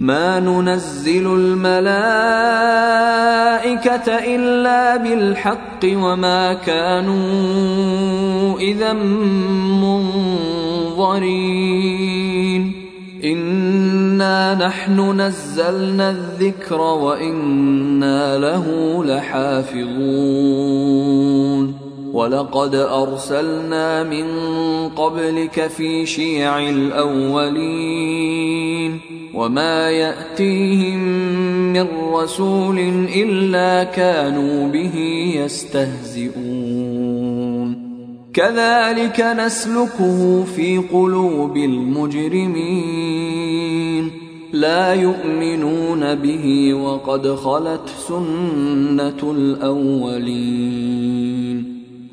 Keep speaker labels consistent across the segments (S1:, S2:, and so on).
S1: ما ننزل الملائكة إلا بالحق وما كانوا إذا منظرين. إنا نحن نزلنا الذكر وإنا له لحافظون. ولقد أرسلنا من قبلك في شيع الأولين وما يأتيهم من رسول إلا كانوا به يستهزئون. كذلك نسلكه في قلوب المجرمين. لا يؤمنون به وقد خلت سنة الأولين.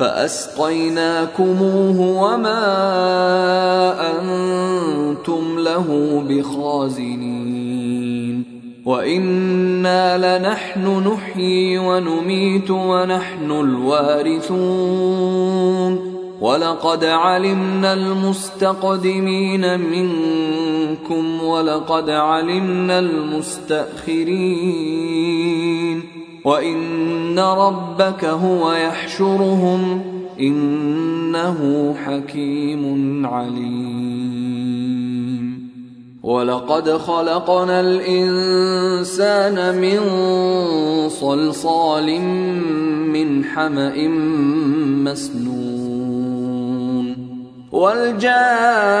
S1: فأسقيناكموه وما أنتم له بخازنين. وإنا لنحن نحيي ونميت ونحن الوارثون. ولقد علمنا المستقدمين منكم ولقد علمنا المستأخرين. وان ربك هو يحشرهم انه حكيم عليم ولقد خلقنا الانسان من صلصال من حما مسنون والجان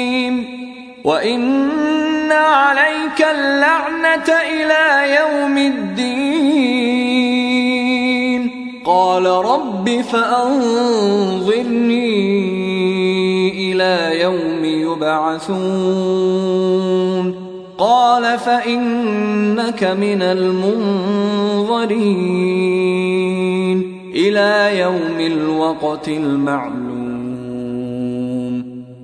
S1: وإن عليك اللعنة إلى يوم الدين قال رب فأنظرني إلى يوم يبعثون قال فإنك من المنظرين إلى يوم الوقت المعلوم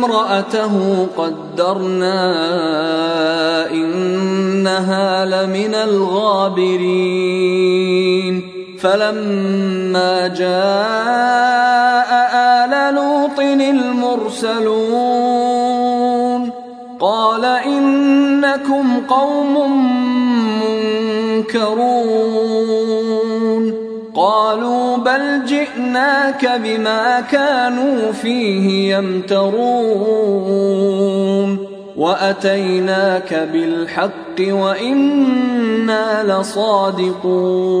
S1: امرأته قدرنا إنها لمن الغابرين. فلما جاء آل لوط المرسلون قال إنكم قوم منكرون. قالوا بل جئناك بما كانوا فيه يمترون واتيناك بالحق وأنا لصادقون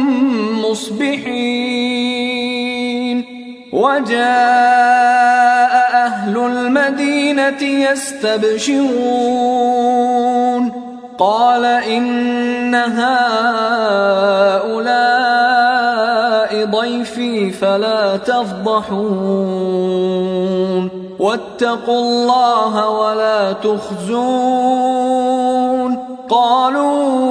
S1: مصبحين. وجاء أهل المدينة يستبشرون. قال إن هؤلاء ضيفي فلا تفضحون. واتقوا الله ولا تخزون. قالوا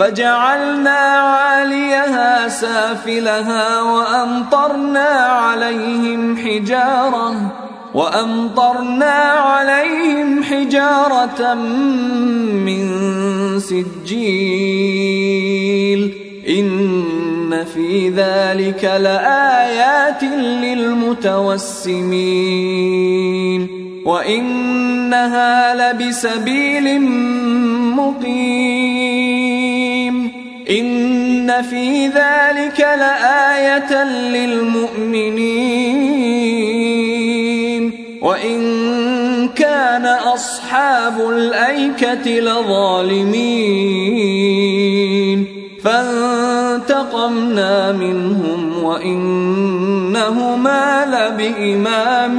S1: فجعلنا عاليها سافلها وأمطرنا عليهم حجارة وأمطرنا عليهم حجارة من سجيل إن في ذلك لآيات للمتوسمين وإنها لبسبيل مقيم إن في ذلك لآية للمؤمنين وإن كان أصحاب الأيكة لظالمين فانتقمنا منهم وإنهما لبإمام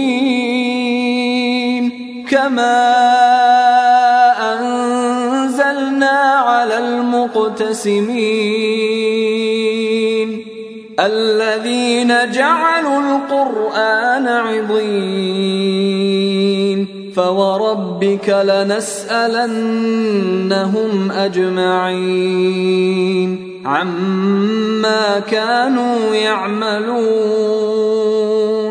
S1: كما أنزلنا على المقتسمين. الذين جعلوا القرآن عضين. فوربك لنسألنهم أجمعين. عما كانوا يعملون.